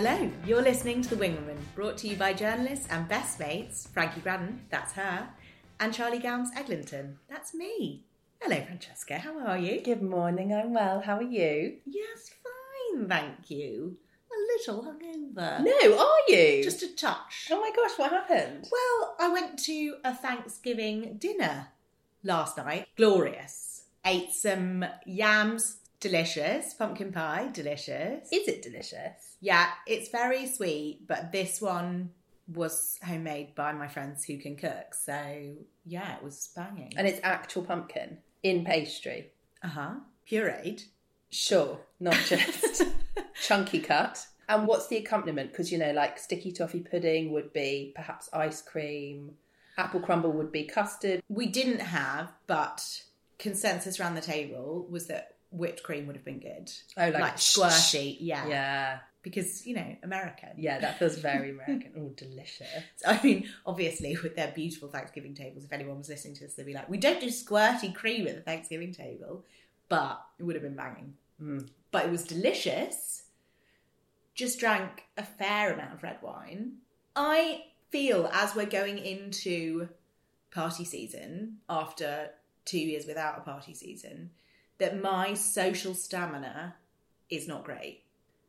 Hello, you're listening to The Wing Woman, brought to you by journalists and best mates Frankie Graddon, that's her, and Charlie Gowans Eglinton, that's me. Hello, Francesca, how are you? Good morning, I'm well. How are you? Yes, fine, thank you. A little hungover. No, are you? Just a touch. Oh my gosh, what happened? Well, I went to a Thanksgiving dinner last night. Glorious. Ate some yams, delicious. Pumpkin pie, delicious. Is it delicious? Yeah, it's very sweet, but this one was homemade by my friends who can cook. So, yeah, it was banging. And it's actual pumpkin in pastry. Uh huh. Pureed. Sure, not just chunky cut. And what's the accompaniment? Because, you know, like sticky toffee pudding would be perhaps ice cream, apple crumble would be custard. We didn't have, but consensus around the table was that whipped cream would have been good. Oh, like, Like squirty, yeah. Yeah, Because, you know, American. yeah, that feels very American. oh, delicious. So, I mean, obviously, with their beautiful Thanksgiving tables, if anyone was listening to this, they'd be like, we don't do squirty cream at the Thanksgiving table, but it would have been banging. Mm. But it was delicious. Just drank a fair amount of red wine. I feel as we're going into party season after two years without a party season that my social stamina is not great.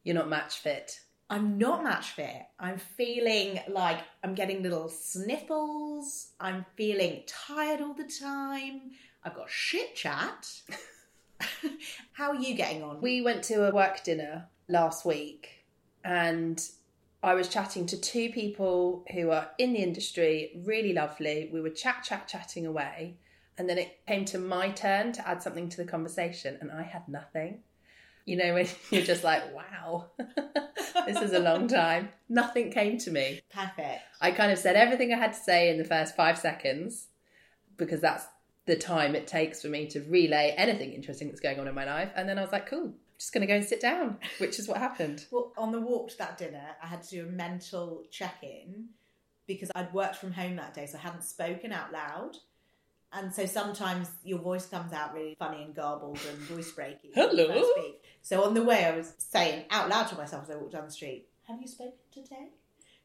You're not match fit. I'm not match fit. I'm feeling like I'm getting little sniffles. I'm feeling tired all the time. I've got shit chat. How are you getting on? We went to a work dinner last week and I was chatting to two people who are in the industry, really lovely. We were chat, chat, chatting away. And then it came to my turn to add something to the conversation, and I had nothing. You know, when you're just like, wow, this is a long time. Nothing came to me. Perfect. I kind of said everything I had to say in the first five seconds because that's the time it takes for me to relay anything interesting that's going on in my life. And then I was like, cool, just going to go and sit down, which is what happened. Well, on the walk to that dinner, I had to do a mental check in because I'd worked from home that day, so I hadn't spoken out loud. And so sometimes your voice comes out really funny and garbled and voice breaky. you Hello? speak. So on the way, I was saying out loud to myself as I walked down the street, Have you spoken today?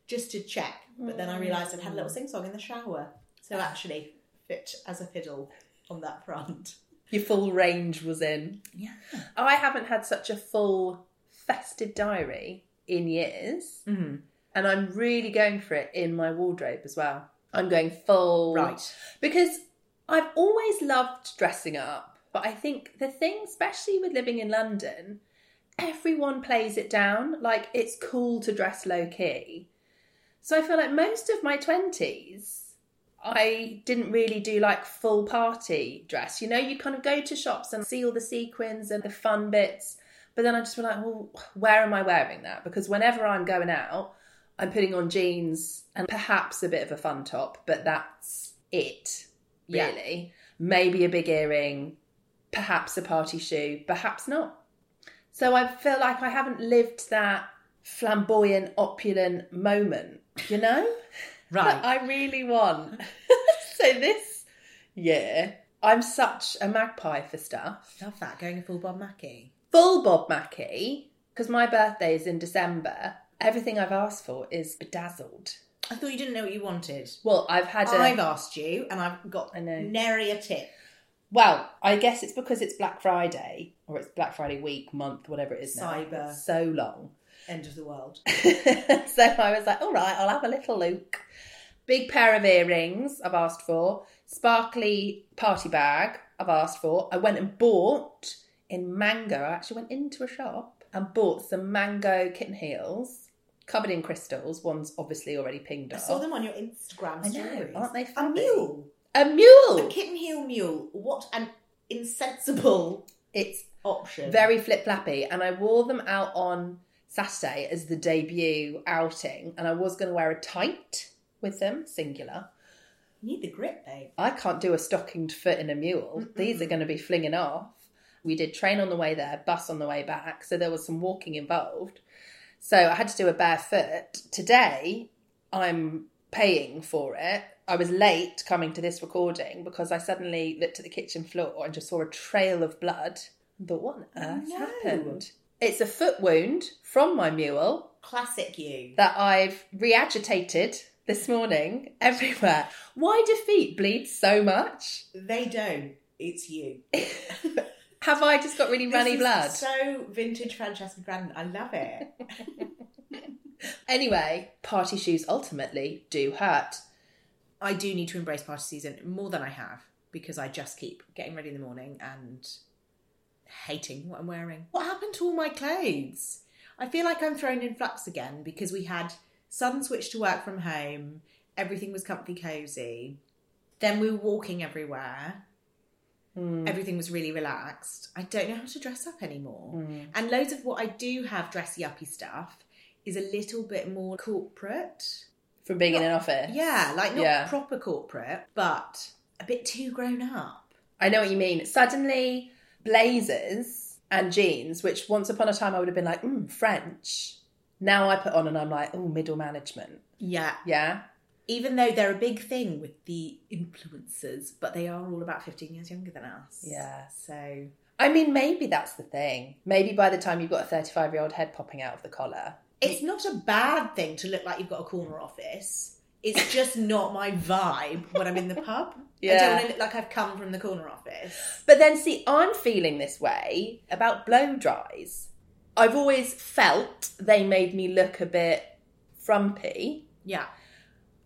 Just to check. But then I realised I'd had a little sing song in the shower. So actually, fit as a fiddle on that front. Your full range was in. Yeah. Oh, I haven't had such a full festive diary in years. Mm-hmm. And I'm really going for it in my wardrobe as well. I'm going full. Right. Because I've always loved dressing up, but I think the thing, especially with living in London, everyone plays it down. Like it's cool to dress low key. So I feel like most of my 20s, I didn't really do like full party dress. You know, you kind of go to shops and see all the sequins and the fun bits. But then I just feel like, well, where am I wearing that? Because whenever I'm going out, I'm putting on jeans and perhaps a bit of a fun top, but that's it, Yeah. really. Maybe a big earring, perhaps a party shoe, perhaps not. So I feel like I haven't lived that flamboyant, opulent moment, you know? Right. That I really want. so this year, I'm such a magpie for stuff. Love that. Going full Bob Mackie. Full Bob Mackie, because my birthday is in December. Everything I've asked for is bedazzled. I thought you didn't know what you wanted. Well, I've had a. I've asked you, and I've got I know. nary a tip. Well, I guess it's because it's Black Friday or it's Black Friday week, month, whatever it is now. Cyber. It's so long. End of the world. so I was like, all right, I'll have a little look. Big pair of earrings I've asked for. Sparkly party bag I've asked for. I went and bought in Mango. I actually went into a shop and bought some Mango kitten heels covered in crystals. One's obviously already pinged off. I off. saw them on your Instagram I know, stories. aren't they A mule. A mule. A kitten heel mule. What an insensible It's option. very flip flappy, and I wore them out on Saturday as the debut outing, and I was going to wear a tight with them, singular. You need the grip, babe. I can't do a stockinged foot in a mule. These are going to be flinging off. We did train on the way there, bus on the way back, so there was some walking involved. So I had to do a barefoot. Today, I'm paying for it. I was late coming to this recording because I suddenly looked at the kitchen floor and just saw a trail of blood and thought, what on earth No. happened? It's a foot wound from my mule Classic you. that I've reagitated this morning everywhere. Why do feet bleed so much? They don't. It's you. Have I just got really runny blood? So vintage Francesca Graddon. I love it. Anyway, party shoes ultimately do hurt. I do need to embrace party season more than I have because I just keep getting ready in the morning and hating what I'm wearing. What happened to all my clothes? I feel like I'm thrown in flux again because we had sudden switch to work from home. Everything was comfy cozy. Then we were walking everywhere. Hmm. Everything was really relaxed. I don't know how to dress up anymore. Hmm. And loads of what I do have dressy uppy stuff is a little bit more corporate. From being in an office. Yeah, like not Yeah. proper corporate, but a bit too grown up. I know what you mean. Suddenly, blazers and jeans, which once upon a time I would have been like, mm, French. Now I put on and I'm like, oh, middle management. Yeah. Yeah. Even though they're a big thing with the influencers, but they are all about 15 years younger than us. Yeah. So, I mean, maybe that's the thing. Maybe by the time you've got a 35 year old head popping out of the collar. it's not a bad thing to look like you've got a corner office. It's just not my vibe when I'm in the pub. Yeah. I don't want to look like I've come from the corner office. But then, see, I'm feeling this way about blow dries. I've always felt they made me look a bit frumpy. Yeah.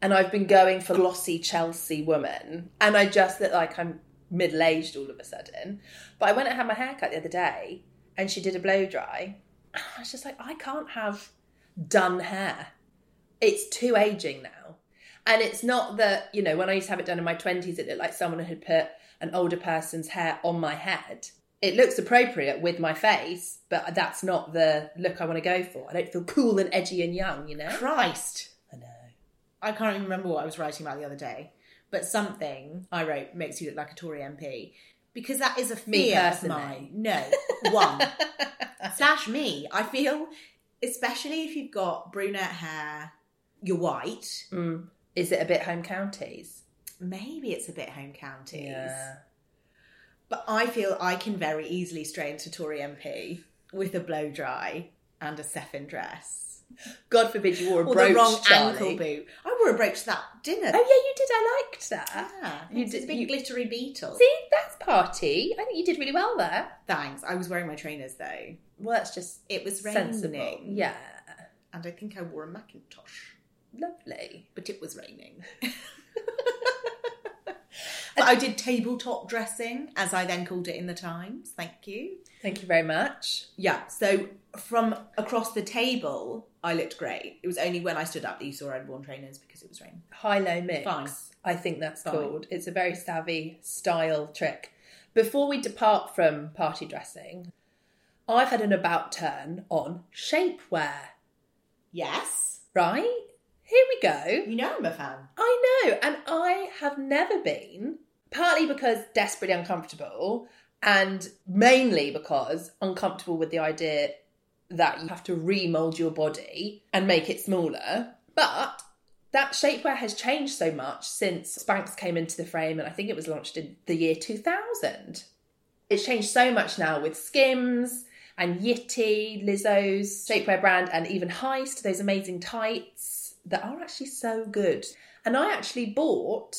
And I've been going for glossy Chelsea woman, and I just look like I'm middle aged all of a sudden. But I went and had my hair cut the other day, and she did a blow dry. And I was just like, I can't have done hair. It's too aging now. And it's not that, you know, when I used to have it done in my 20s, it looked like someone had put an older person's hair on my head. It looks appropriate with my face, but that's not the look I want to go for. I don't feel cool and edgy and young, you know? Christ. I can't even remember what I was writing about the other day, but something I wrote makes you look like a Tory MP because that is a Me fear of mine. No, one slash me. I feel, especially if you've got brunette hair, you're white. Mm. Is it a bit home counties? Maybe it's a bit home counties, Yeah. but I feel I can very easily stray into Tory MP with a blow dry and a Seffin dress. God forbid you wore a Or brooch, the wrong Charlie. ankle boot. I wore a brooch to that dinner. Oh yeah, you did. I liked that. Yeah, You it's did- a big you- glittery beetle. See, that's party. I think you did really well there. Thanks. I was wearing my trainers though. Well, that's just It was raining. sensible. Yeah, And I think I wore a Macintosh, lovely. but it was raining. but I did tabletop dressing, as I then called it in the Times. Thank you. Thank you very much. Yeah, so from across the table, I looked great. It was only when I stood up that you saw I'd worn trainers because it was raining. High low mix. Fine. I think that's Fine. called. It's a very savvy style trick. Before we depart from party dressing, I've had an about turn on shapewear. Yes. Right here we go. You know I'm a fan. I know, and I have never been, partly because desperately uncomfortable, and mainly because uncomfortable with the idea that you have to remold your body and make it smaller. But that shapewear has changed so much since Spanx came into the frame, and I think it was launched in the year 2000. It's changed so much now with Skims and Yitty, Lizzo's shapewear brand, and even Heist, those amazing tights that are actually so good. And I actually bought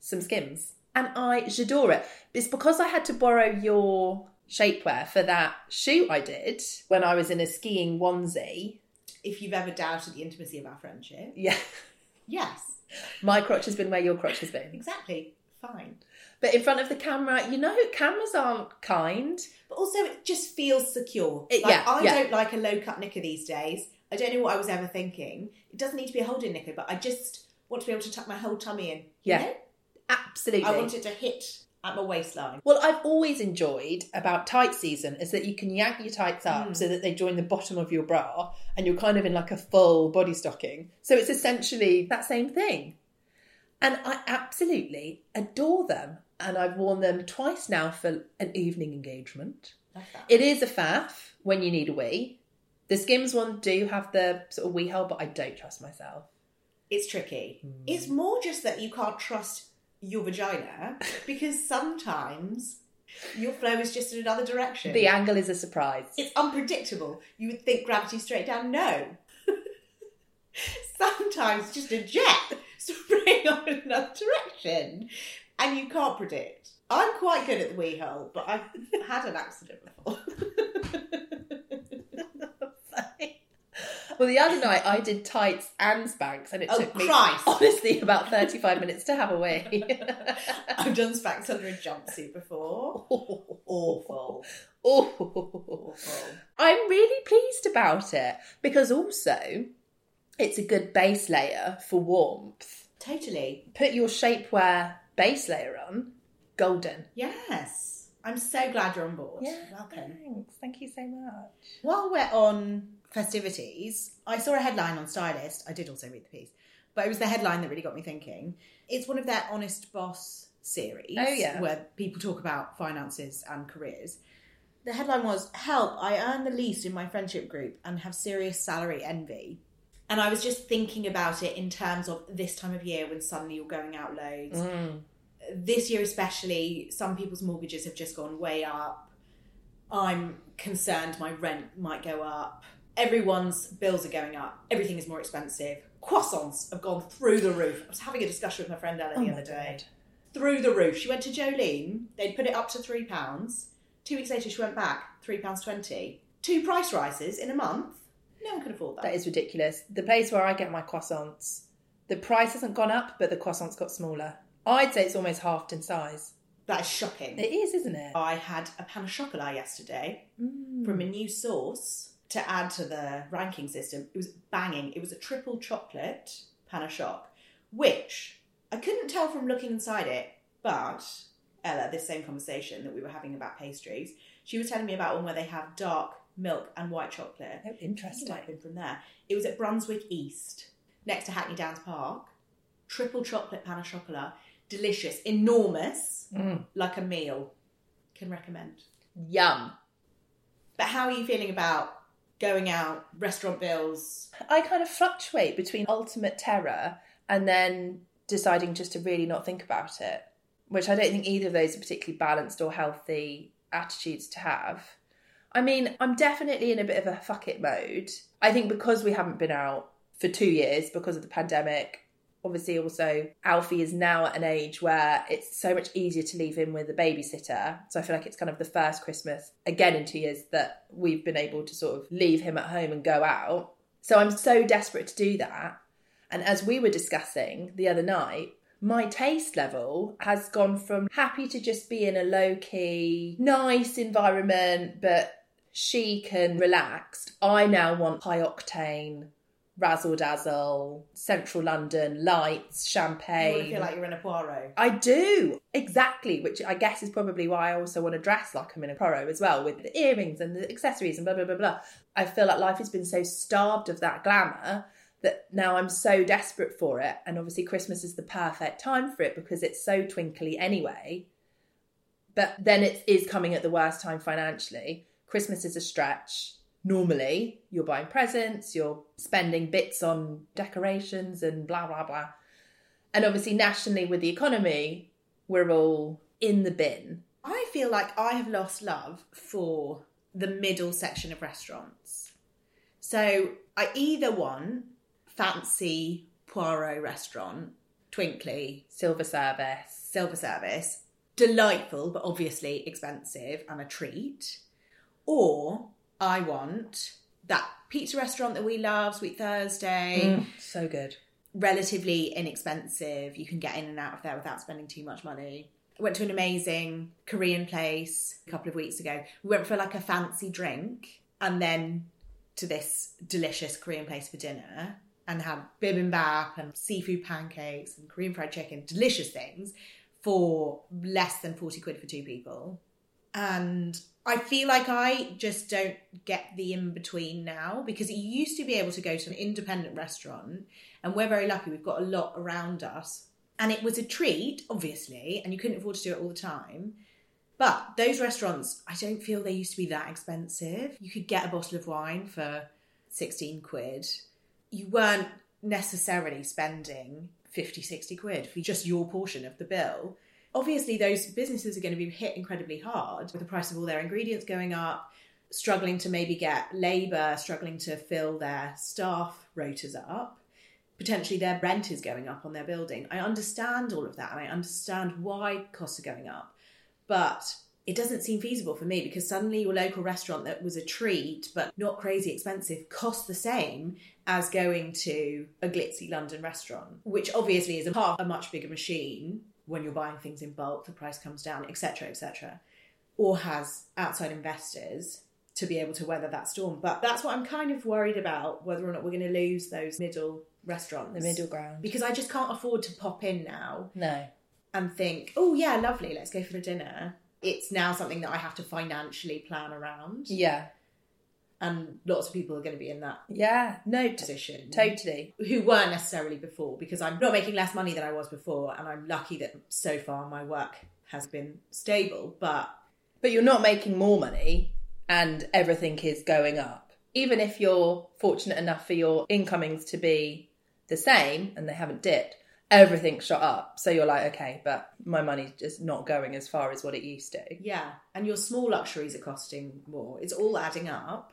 some Skims, and I adore it. It's because I had to borrow your shapewear for that shoot I did when I was in a skiing onesie. If you've ever doubted the intimacy of our friendship, Yeah, yes, my crotch has been where your crotch has been. exactly. Fine. But in front of the camera, you know, cameras aren't kind. But also, it just feels secure. It- like, yeah, I yeah. don't like a low cut knicker these days. I don't know what I was ever thinking. It doesn't need to be a holding knicker, but I just want to be able to tuck my whole tummy in. you Yeah. know? Absolutely. I want it to hit at my waistline. What I've always enjoyed about tight season is that you can yank your tights up Mm. so that they join the bottom of your bra and you're kind of in like a full body stocking. So it's essentially that same thing. And I absolutely adore them. And I've worn them twice now for an evening engagement. It is a faff when you need a wee. The Skims one do have the sort of wee hole, but I don't trust myself. It's tricky. Hmm. It's more just that you can't trust your vagina because sometimes Your flow is just in another direction. The angle is a surprise. It's unpredictable. You would think gravity straight down. No. Sometimes just a jet spraying on in another direction, and you can't predict. I'm quite good at the wee hole, but I've had an accident before. well, the other night I did tights and Spanx, and it Oh, took me Christ. honestly about thirty-five minutes to have a wee. I've done Spanx under a jumpsuit before. Awful. oh. Awful. I'm really pleased about it because also it's a good base layer for warmth. Totally. Put your shapewear base layer on, golden. Yes. I'm so glad you're on board. Yeah, Welcome. Thanks. Thank you so much. While we're on festivities, I saw a headline on Stylist. I did also read the piece, but it was the headline that really got me thinking. It's one of their Honest Boss series. Oh, yeah. Where people talk about finances and careers. The headline was Help, I earn the least in my friendship group and have serious salary envy. And I was just thinking about it in terms of this time of year when suddenly you're going out loads Mm. This year especially some people's mortgages have just gone way up. I'm concerned my rent might go up. Everyone's bills are going up. Everything is more expensive. Croissants have gone through the roof. I was having a discussion with my friend ella Oh the other day. God. through the roof. She went to jolene. They'd put it up to three pounds. Two weeks later she went back three pounds twenty. Two price rises in a month. No one can afford that, That is ridiculous. The place where I get my croissants, the price hasn't gone up, but the croissants got smaller. I'd say it's almost halved in size. that is shocking It is, isn't it? i had a pan of chocolate yesterday Mm. from a new source to add to the ranking system. It was banging. It was a triple chocolate pan of choc, which I couldn't tell from looking inside it, but Ella, this same conversation that we were having about pastries, she was telling me about one where they have dark milk and white chocolate. Oh, interesting. might have been from there. It was at Brunswick East, next to Hackney Downs Park. Triple chocolate pan of chocolat. Delicious, enormous, Mm. like a meal. Can recommend. Yum. But how are you feeling about going out, restaurant bills? I kind of fluctuate between ultimate terror and then deciding just to really not think about it, which I don't think either of those are particularly balanced or healthy attitudes to have. I mean, I'm definitely in a bit of a fuck it mode. I think because we haven't been out for two years because of the pandemic, obviously also Alfie is now at an age where it's so much easier to leave him with a babysitter. So I feel like it's kind of the first Christmas again in two years that we've been able to sort of leave him at home and go out. So I'm so desperate to do that. And as we were discussing the other night, my taste level has gone from happy to just be in a low key, nice environment, but chic and relaxed. I now want high octane, razzle dazzle, central London, lights, champagne. You want to feel like you're in a Poirot. I do exactly, which I guess is probably why I also want to dress like I'm in a Poirot as well, with the earrings and the accessories and blah blah blah blah. I feel like life has been so starved of that glamour that now I'm so desperate for it, and obviously Christmas is the perfect time for it because it's so twinkly anyway. But then it is coming at the worst time financially. Christmas is a stretch. Normally, you're buying presents, you're spending bits on decorations and blah blah blah. And obviously, nationally, with the economy, we're all in the bin. I feel like I have lost love for the middle section of restaurants. So I either want fancy Poirot restaurant, twinkly, Silver service. silver service, delightful but obviously expensive and a treat, or I want that pizza restaurant that we love, Sweet Thursday, Mm, so good. relatively inexpensive. You can get in and out of there without spending too much money. Went to an amazing Korean place a couple of weeks ago. We went for like a fancy drink and then to this delicious Korean place for dinner and had bibimbap and seafood pancakes and Korean fried chicken, delicious things for less than 40 quid for two people. And I feel like I just don't get the in between now because you used to be able to go to an independent restaurant and we're very lucky we've got a lot around us. And it was a treat obviously and you couldn't afford to do it all the time. But those restaurants i don't feel they used to be that expensive. You could get a bottle of wine for 16 quid. You weren't necessarily spending 50 60 quid for just your portion of the bill obviously those businesses are going to be hit incredibly hard with the price of all their ingredients going up, struggling to maybe get labour, struggling to fill their staff rotas up. Potentially their rent is going up on their building. I understand all of that and I understand why costs are going up. But it doesn't seem feasible for me because suddenly your local restaurant that was a treat but not crazy expensive costs the same as going to a glitzy London restaurant, which obviously is a part a much bigger machine when you're buying things in bulk, the price comes down, etc., etc., or has outside investors to be able to weather that storm. But that's what I'm kind of worried about whether or not we're going to lose those middle restaurants. The middle ground. Because I just can't afford to pop in now No. and think, oh, yeah, lovely, let's go for a dinner. It's now something that I have to financially plan around. Yeah. And lots of people are going to be in that Yeah. No, position. totally. who weren't necessarily before because I'm not making less money than I was before, and I'm lucky that so far my work has been stable. But But you're not making more money and everything is going up. Even if you're fortunate enough for your incomings to be the same and they haven't dipped, everything's shot up. So you're like, okay, but my money's just not going as far as what it used to. yeah, and your small luxuries are costing more. It's all adding up.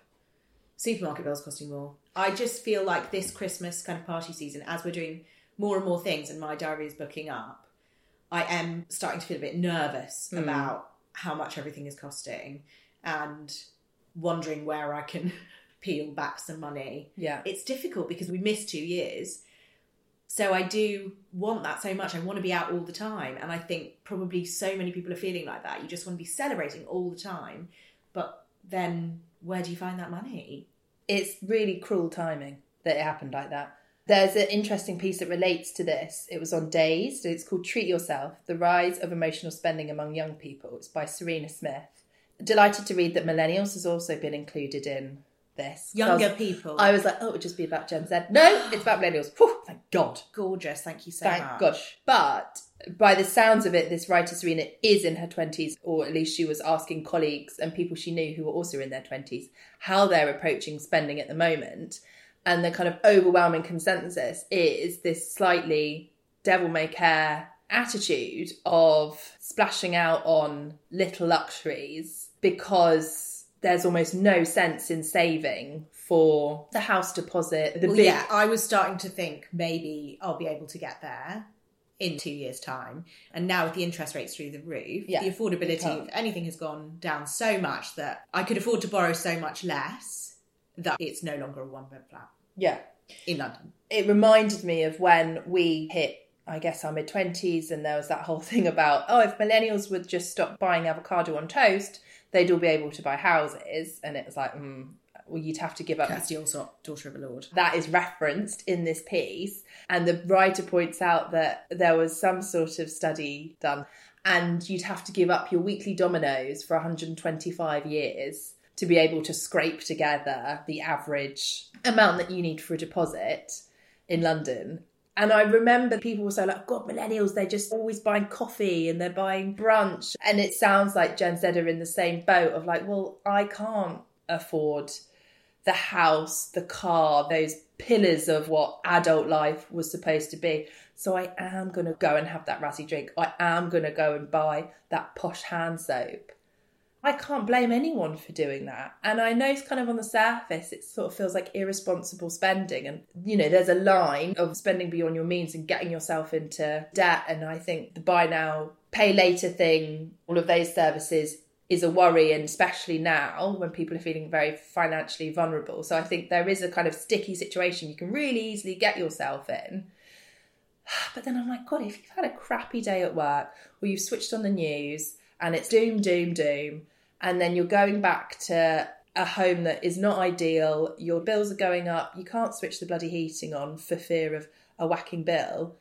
Supermarket bills costing more. I just feel like this Christmas kind of party season, as we're doing more and more things, and my diary is booking up, I am starting to feel a bit nervous Mm. about how much everything is costing, and wondering where I can peel back some money Yeah. it's difficult because we missed two years. So I do want that so much. I want to be out all the time. And I think probably so many people are feeling like that. You just want to be celebrating all the time. But then where do you find that money? It's really cruel timing that it happened like that. There's an interesting piece that relates to this. It was on Dazed. It's called Treat Yourself The Rise of Emotional Spending Among Young People. It's by Serena Smith. Delighted to read that Millennials has also been included in this. So I was- Younger people. I was like, oh, it would just be about Gen Z. No, it's about millennials. Whew, thank God. gorgeous. Thank you so Thank much. gosh. But by the sounds of it, this writer Serena is in her 20s, or at least she was asking colleagues and people she knew who were also in their 20s how they're approaching spending at the moment. And the kind of overwhelming consensus is this slightly devil may care attitude of splashing out on little luxuries because there's almost no sense in saving for the house deposit, the Well, big yeah, I was starting to think maybe I'll be able to get there in two years' time. And now with the interest rates through the roof, Yeah, the affordability of anything has gone down so much that I could afford to borrow so much less that it's no longer a one bed flat yeah. in London. it reminded me of when we hit I guess our mid 20s and there was that whole thing about oh if millennials would just stop buying avocado on toast they'd all be able to buy houses and it was like mm, well you'd have to give up Kirsty Allsopp, daughter of a lord. that is referenced in this piece and the writer points out that there was some sort of study done and you'd have to give up your weekly Domino's for 125 years to be able to scrape together the average amount that you need for a deposit in London. And I remember people were so like, God, millennials, they're just always buying coffee and they're buying brunch. And it sounds like Gen Z are in the same boat of like, well, I can't afford the house, the car, those pillars of what adult life was supposed to be. So I am going to go and have that ratty drink. I am going to go and buy that posh hand soap. I can't blame anyone for doing that. And I know it's kind of on the surface, it sort of feels like irresponsible spending. And, you know, there's a line of spending beyond your means and getting yourself into debt. And I think the buy now, pay later thing, all of those services is a worry. And especially now when people are feeling very financially vulnerable. So I think there is a kind of sticky situation you can really easily get yourself in. But then I'm like, God, if you've had a crappy day at work or you've switched on the news and it's doom, doom, doom, and then you're going back to a home that is not ideal, your bills are going up, you can't switch the bloody heating on for fear of a whacking bill.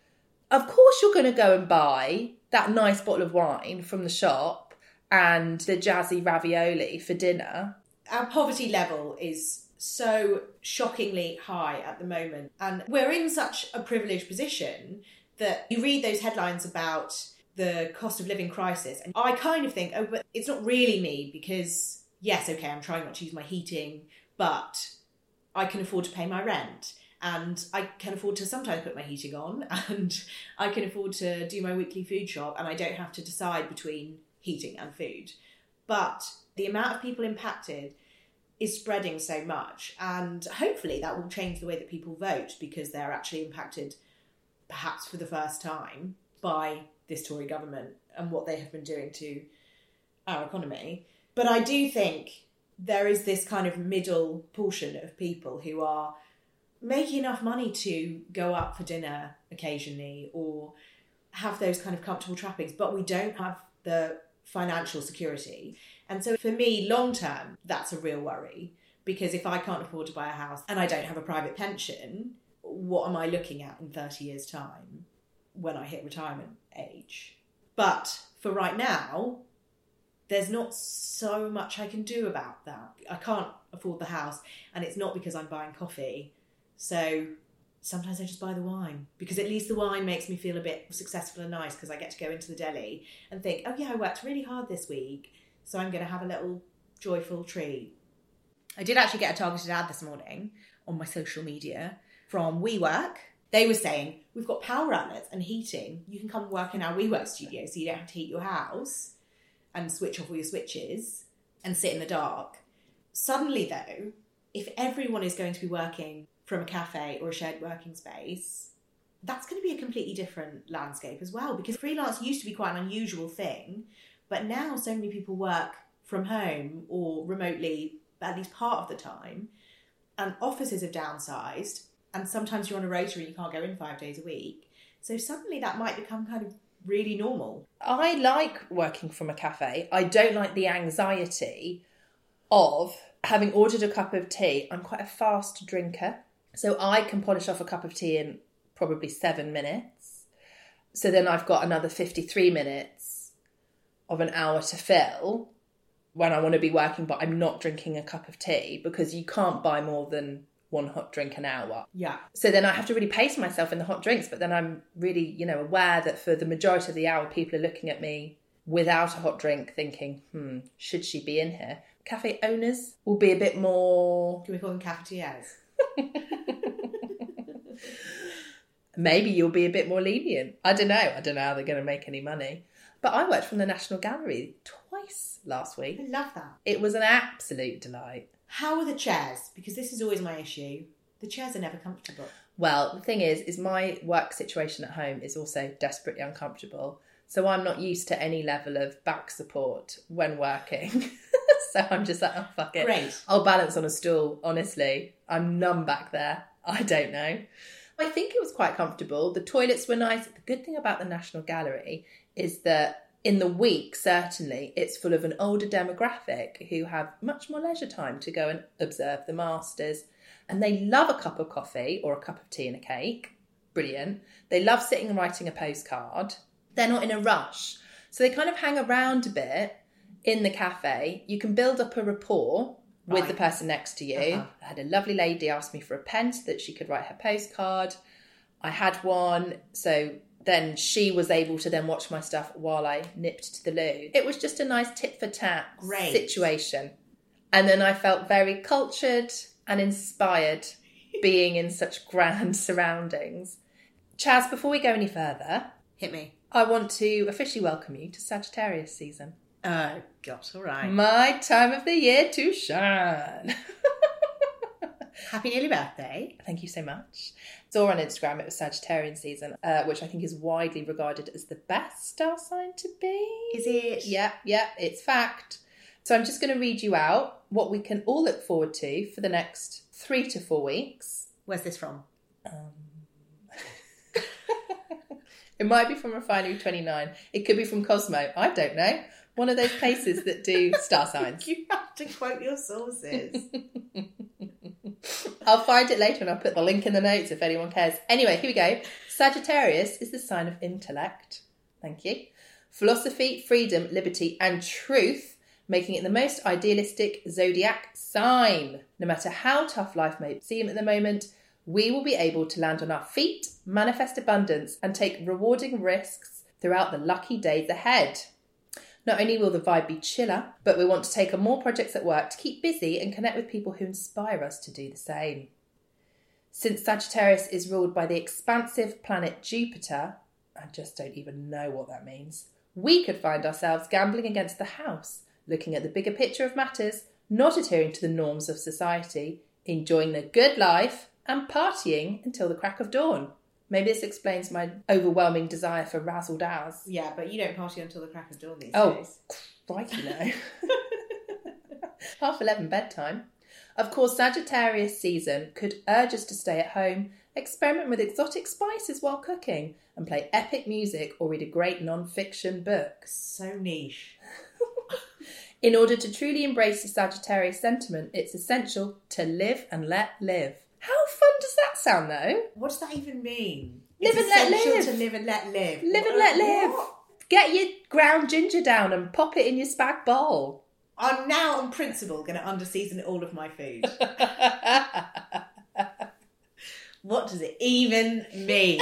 Of course, you're going to go and buy that nice bottle of wine from the shop and the jazzy ravioli for dinner. Our poverty level is so shockingly high at the moment. And we're in such a privileged position that you read those headlines about the cost of living crisis, and I kind of think, oh, but it's not really me because, yes, okay, I'm trying not to use my heating, but I can afford to pay my rent. and I can afford to sometimes put my heating on and I can afford to do my weekly food shop and I don't have to decide between heating and food. But the amount of people impacted is spreading so much and hopefully that will change the way that people vote because they're actually impacted perhaps for the first time by this Tory government and what they have been doing to our economy. But I do think there is this kind of middle portion of people who are making enough money to go up for dinner occasionally or have those kind of comfortable trappings, but we don't have the financial security. And so for me, long term, that's a real worry because if I can't afford to buy a house and I don't have a private pension, what am I looking at in 30 years' time when I hit retirement age? But for right now, there's not so much I can do about that. I can't afford the house, and it's not because I'm buying coffee. So sometimes I just buy the wine because at least the wine makes me feel a bit successful and nice because I get to go into the deli and think, oh yeah, I worked really hard this week, so I'm going to have a little joyful treat. I did actually get a targeted ad this morning on my social media from WeWork. They were saying, we've got power outlets and heating. You can come work in our WeWork studio so you don't have to heat your house and switch off all your switches and sit in the dark. Suddenly, though, if everyone is going to be working from a cafe or a shared working space, that's going to be a completely different landscape as well because freelance used to be quite an unusual thing, but now so many people work from home or remotely at least part of the time, and offices have downsized, and sometimes you're on a rota and you can't go in five days a week. So suddenly that might become kind of really normal. I like working from a cafe. I don't like the anxiety of having ordered a cup of tea. I'm quite a fast drinker. So I can polish off a cup of tea in probably seven minutes. So then I've got another 53 minutes of an hour to fill when I want to be working, but I'm not drinking a cup of tea because you can't buy more than one hot drink an hour. Yeah. So then I have to really pace myself in the hot drinks, but then I'm really, you know, aware that for the majority of the hour, people are looking at me without a hot drink thinking, hmm, should she be in here? Cafe owners will be a bit more. Can we call them cafetiers? Maybe you'll be a bit more lenient. I don't know. I don't know how they're going to make any money. But I worked from the National Gallery twice last week. I love that. It was an absolute delight. How are the chairs? Because this is always my issue. The chairs are never comfortable. Well, the thing is, is my work situation at home is also desperately uncomfortable. So I'm not used to any level of back support when working. so I'm just like, oh fuck it. Great. I'll balance on a stool. Honestly, I'm numb back there. I don't know. I think it was quite comfortable. The toilets were nice. The good thing about the National Gallery is that in the week, certainly, it's full of an older demographic who have much more leisure time to go and observe the masters. And they love a cup of coffee or a cup of tea and a cake. Brilliant. They love sitting and writing a postcard. They're not in a rush. So they kind of hang around a bit in the cafe. You can build up a rapport with Right. the person next to you. Uh-huh. I had a lovely lady ask me for a pen so that she could write her postcard. I had one, so then she was able to then watch my stuff while I nipped to the loo. It was just a nice tit for tat Great. situation. And then I felt very cultured and inspired being in such grand surroundings. Chaz, before we go any further, Hit me. I want to officially welcome you to Sagittarius season. Oh, gosh, all right. My time of the year to shine. Happy nearly birthday. Thank you so much. Saw on Instagram it was Sagittarian season, uh, which I think is widely regarded as the best star sign to be. Is it? Yep, yep, it's fact. So I'm just going to read you out what we can all look forward to for the next three to four weeks. Where's this from? It might be from Refinery 29. It could be from Cosmo. I don't know. One of those places that do star signs. You have to quote your sources. I'll find it later and I'll put the link in the notes if anyone cares. Anyway, here we go. Sagittarius is the sign of intellect. Thank you. Philosophy, freedom, liberty, and truth, making it the most idealistic zodiac sign. No matter how tough life may seem at the moment, we will be able to land on our feet, manifest abundance, and take rewarding risks throughout the lucky days ahead. Not only will the vibe be chiller, but we want to take on more projects at work to keep busy and connect with people who inspire us to do the same. Since Sagittarius is ruled by the expansive planet Jupiter, I just don't even know what that means, we could find ourselves gambling against the house, looking at the bigger picture of matters, not adhering to the norms of society, enjoying the good life, and partying until the crack of dawn. Maybe this explains my overwhelming desire for razzle dazz. Yeah, but you don't party until the crack of dawn these Oh. days. Right, you know. Half 11 bedtime. Of course, Sagittarius season could urge us to stay at home, experiment with exotic spices while cooking, and play epic music or read a great non fiction book. So niche. In order to truly embrace the Sagittarius sentiment, it's essential to live and let live. How fun does that sound, though? What does that even mean? Live it's and let live. to live and let live. Live and let live. what? Get your ground ginger down and pop it in your spag bowl. I'm now on principle going to underseason all of my food. what does it even mean?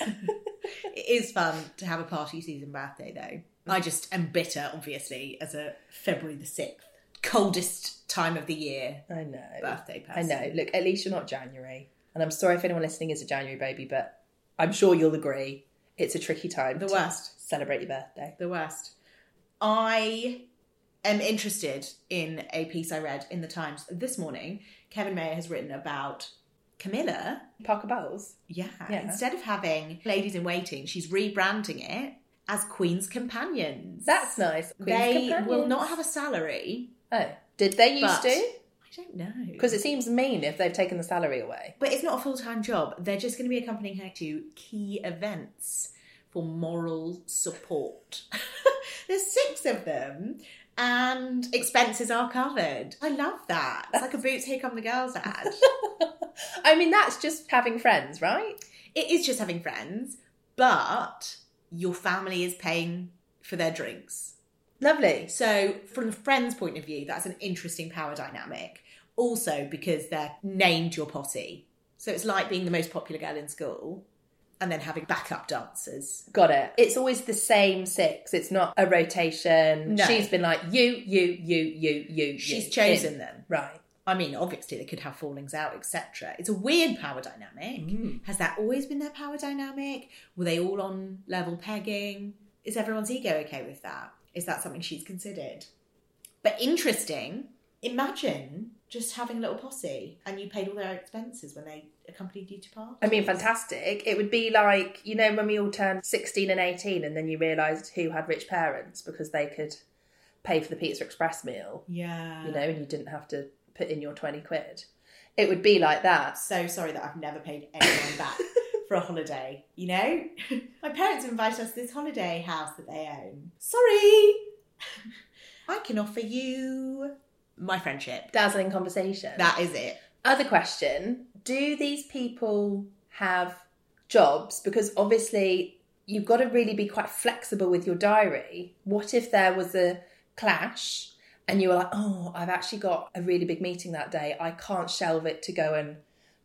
it is fun to have a party season birthday though. I just am bitter, obviously, as a February the 6th, coldest time of the year I know. birthday person. I know. Look, at least you're not January. And I'm sorry if anyone listening is a January baby, but I'm sure you'll agree it's a tricky time The to worst. celebrate your birthday. The worst. I am interested in a piece I read in the Times this morning. Kevin Mayer has written about Camilla. Parker Bowles. Yeah. Yeah. Instead of having ladies in waiting, she's rebranding it as Queen's Companions. That's nice. Queen's they Companions. will not have a salary. Oh, did they used But- to? I don't know. Because it seems mean if they've taken the salary away. But it's not a full time job. They're just going to be accompanying her to key events for moral support. There's six of them, and expenses are covered. I love that. It's like a Boots Here Come the Girls ad. I mean, that's just having friends, right? it is just having friends, but your family is paying for their drinks. Lovely. So, from the friends' point of view, that's an interesting power dynamic. Also, because they're named your posse. So, it's like being the most popular girl in school and then having backup dancers. Got it. It's always the same six. It's not a rotation. No. She's been like, you, you, you, you, you. She's you. chosen In. them. Right. I mean, obviously, they could have fallings out, etc. It's a weird power dynamic. Mm. Has that always been their power dynamic? Were they all on level pegging? Is everyone's ego okay with that? Is that something she's considered? But interesting, imagine just having a little posse and you paid all their expenses when they accompanied you to parties. I mean, fantastic. It would be like, you know, when we all turned 16 and 18 and then you realised who had rich parents because they could pay for the Pizza Express meal, Yeah. you know, and you didn't have to put in your 20 quid. It would be like that. so sorry that I've never paid anyone back for a holiday. You know, my parents invited us to this holiday house that they own. Sorry, I can offer you my friendship. Dazzling conversation. That is it. Other question Do these people have jobs? Because obviously, you've got to really be quite flexible with your diary. What if there was a clash and you were like, oh, I've actually got a really big meeting that day. I can't shelve it to go and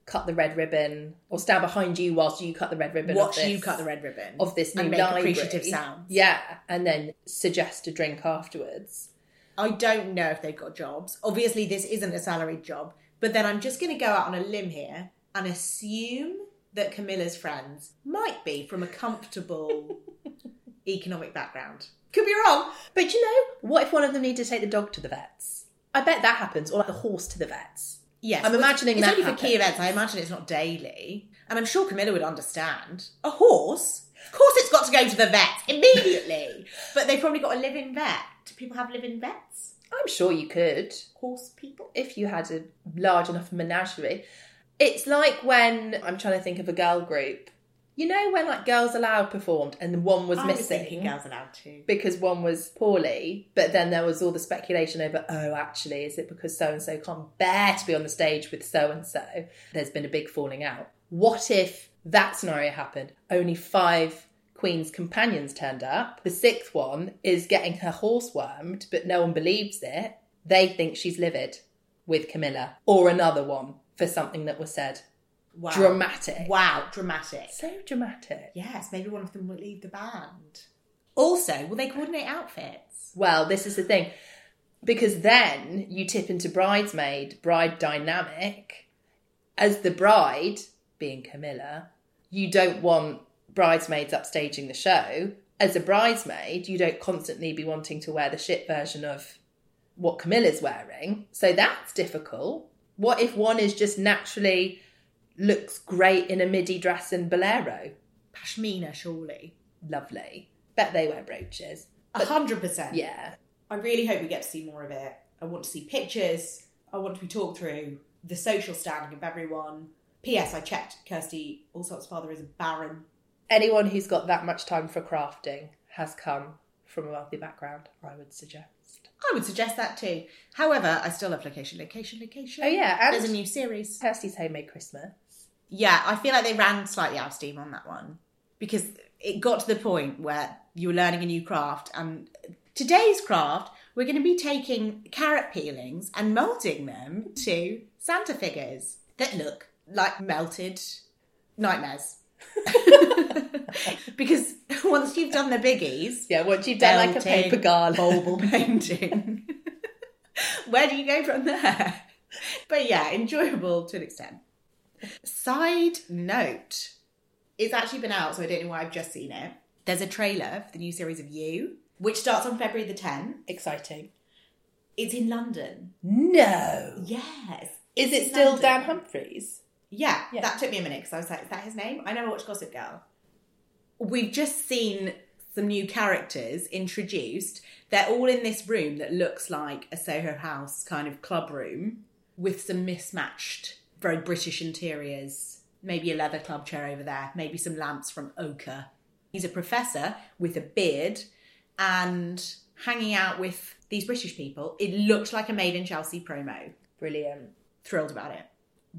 cut the red ribbon or stand behind you whilst you cut the red ribbon. Watch this- you cut the red ribbon of this new and make library. appreciative sounds. Yeah, and then suggest a drink afterwards. I don't know if they've got jobs. Obviously, this isn't a salaried job. But then I'm just going to go out on a limb here and assume that Camilla's friends might be from a comfortable economic background. Could be wrong. But you know, what if one of them needed to take the dog to the vets? I bet that happens, or like the horse to the vets. Yes, I'm imagining it's that only for key events. I imagine it's not daily, and I'm sure Camilla would understand. A horse, of course, it's got to go to the vet immediately. but they've probably got a live-in vet. Do people have live-in vets? I'm sure you could Horse people? if you had a large enough menagerie. It's like when I'm trying to think of a girl group. You know when like Girls Aloud performed and one was I was missing thinking girls allowed to. because one was poorly, but then there was all the speculation over, oh, actually, is it because so and so can't bear to be on the stage with so and so? There's been a big falling out. What if that scenario happened? Only five Queen's companions turned up. The sixth one is getting her horse wormed, but no one believes it. They think she's livid with Camilla or another one for something that was said. Wow. Dramatic. Wow, dramatic. So dramatic. Yes, maybe one of them will leave the band. Also, will they coordinate outfits? Well, this is the thing. Because then you tip into bridesmaid, bride dynamic, As the bride, being Camilla, you don't want bridesmaids upstaging the show. As a bridesmaid, you don't constantly be wanting to wear the shit version of what Camilla's wearing. So that's difficult. What if one is just naturally looks great in a midi dress and bolero? Pashmina, surely. Lovely. Bet they wear brooches. A hundred percent. Yeah. I really hope we get to see more of it. I want to see pictures. I want to be talked through the social standing of everyone. P.S. I checked. Kirsty Allsopp's father is a baron. Anyone who's got that much time for crafting has come from a wealthy background, I would suggest. I would suggest that too. However, I still love location, location, location. Oh, yeah, and- there's a new series. Kirsty's Homemade Christmas. Yeah, I feel like they ran slightly out of steam on that one because it got to the point where you were learning a new craft, and today's craft, we're going to be taking carrot peelings and molding them to Santa figures that look like melted nightmares. because once you've done the biggies, Yeah, once you've done like a paper gala. bulbal painting, where do you go from there? But yeah, enjoyable to an extent. Side note, it's actually been out, so I don't know why I've just seen it. There's a trailer for the new series of You, which starts on February the 10th. Exciting. It's in London. No. Yes. Is it still London. Dan Humphreys? Yeah, Yeah. that took me a minute because I was like, is that his name? I never watched Gossip Girl. We've just seen some new characters introduced. They're all in this room that looks like a Soho House kind of club room with some mismatched, very British interiors. Maybe a leather club chair over there, maybe some lamps from Ochre. He's a professor with a beard and hanging out with these British people. It looked like a Made in Chelsea promo. Brilliant. Thrilled about it.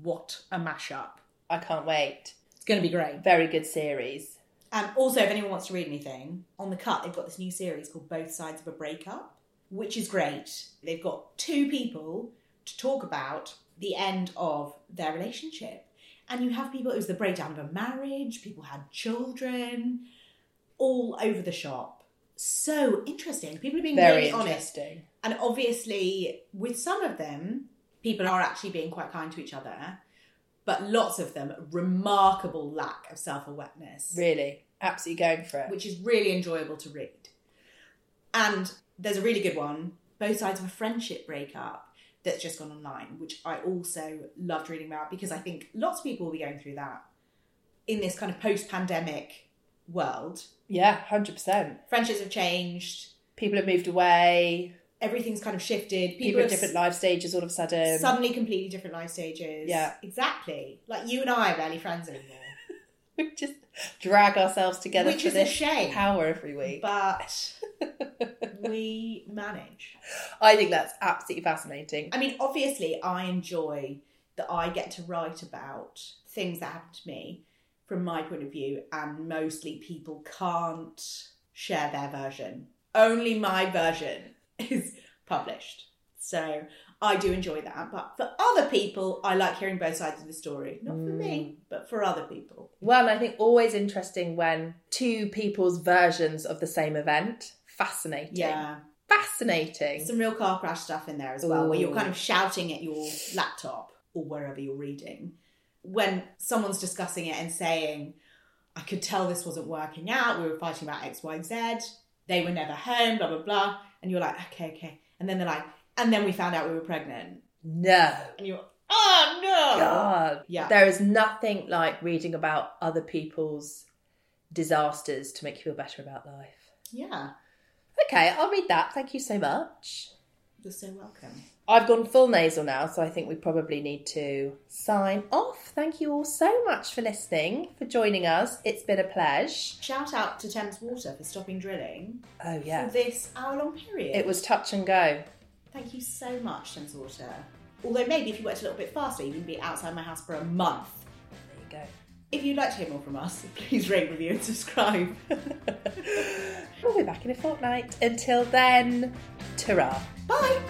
What a mashup. I can't wait. It's going to be great. Very good series. And also, if anyone wants to read anything, on the cut, they've got this new series called Both Sides of a Breakup, which is great. They've got two people to talk about the end of their relationship. And you have people, it was the breakdown of a marriage, people had children, all over the shop. So interesting. People are being Very really honest. interesting. And obviously, with some of them, people are actually being quite kind to each other. But lots of them, remarkable lack of self awareness Really. Absolutely going for it. which is really enjoyable to read. And there's a really good one, both sides of a friendship breakup, that's just gone online, which I also loved reading about because I think lots of people will be going through that in this kind of post pandemic world. Yeah, 100%. Friendships have changed, People have moved away. everything's kind of shifted. People, People, at different life stages all of a sudden. suddenly completely different life stages. Yeah. Exactly. Like you and I are barely friends anymore. we just drag ourselves together Which for is a this shame. hour every week. But we manage. I think that's absolutely fascinating. I mean, obviously, I enjoy that I get to write about things that happen to me from my point of view, and mostly people can't share their version. Only my version is published. So I do enjoy that. But for other people, I like hearing both sides of the story. Not for me, hmm. but for other people. Well, I think always interesting when two people's versions of the same event. Fascinating. Yeah. Fascinating. Some real car crash stuff in there as well, where you're kind of shouting at your laptop or wherever you're reading. When someone's discussing it and saying, I could tell this wasn't working out, we were fighting about X, Y, Z, they were never home, blah, blah, blah. And you're like, okay, okay. And then they're like, and then we found out we were pregnant. no. And you're, oh no! God. Yeah. There is nothing like reading about other people's disasters to make you feel better about life. Yeah, Okay, I'll read that. Thank you so much. you're so welcome. I've gone full nasal now, so I think we probably need to sign off. Thank you all so much for listening, for joining us. It's been a pleasure. Shout out to Thames Water for stopping drilling Oh, yeah. for this hour long period. It was touch and go. Thank you so much, Thames Water. Although maybe if you worked a little bit faster, you can be outside my house for a month. If you'd like to hear more from us, please rate, review, and subscribe. we'll be back in a fortnight. Until then, ta Bye!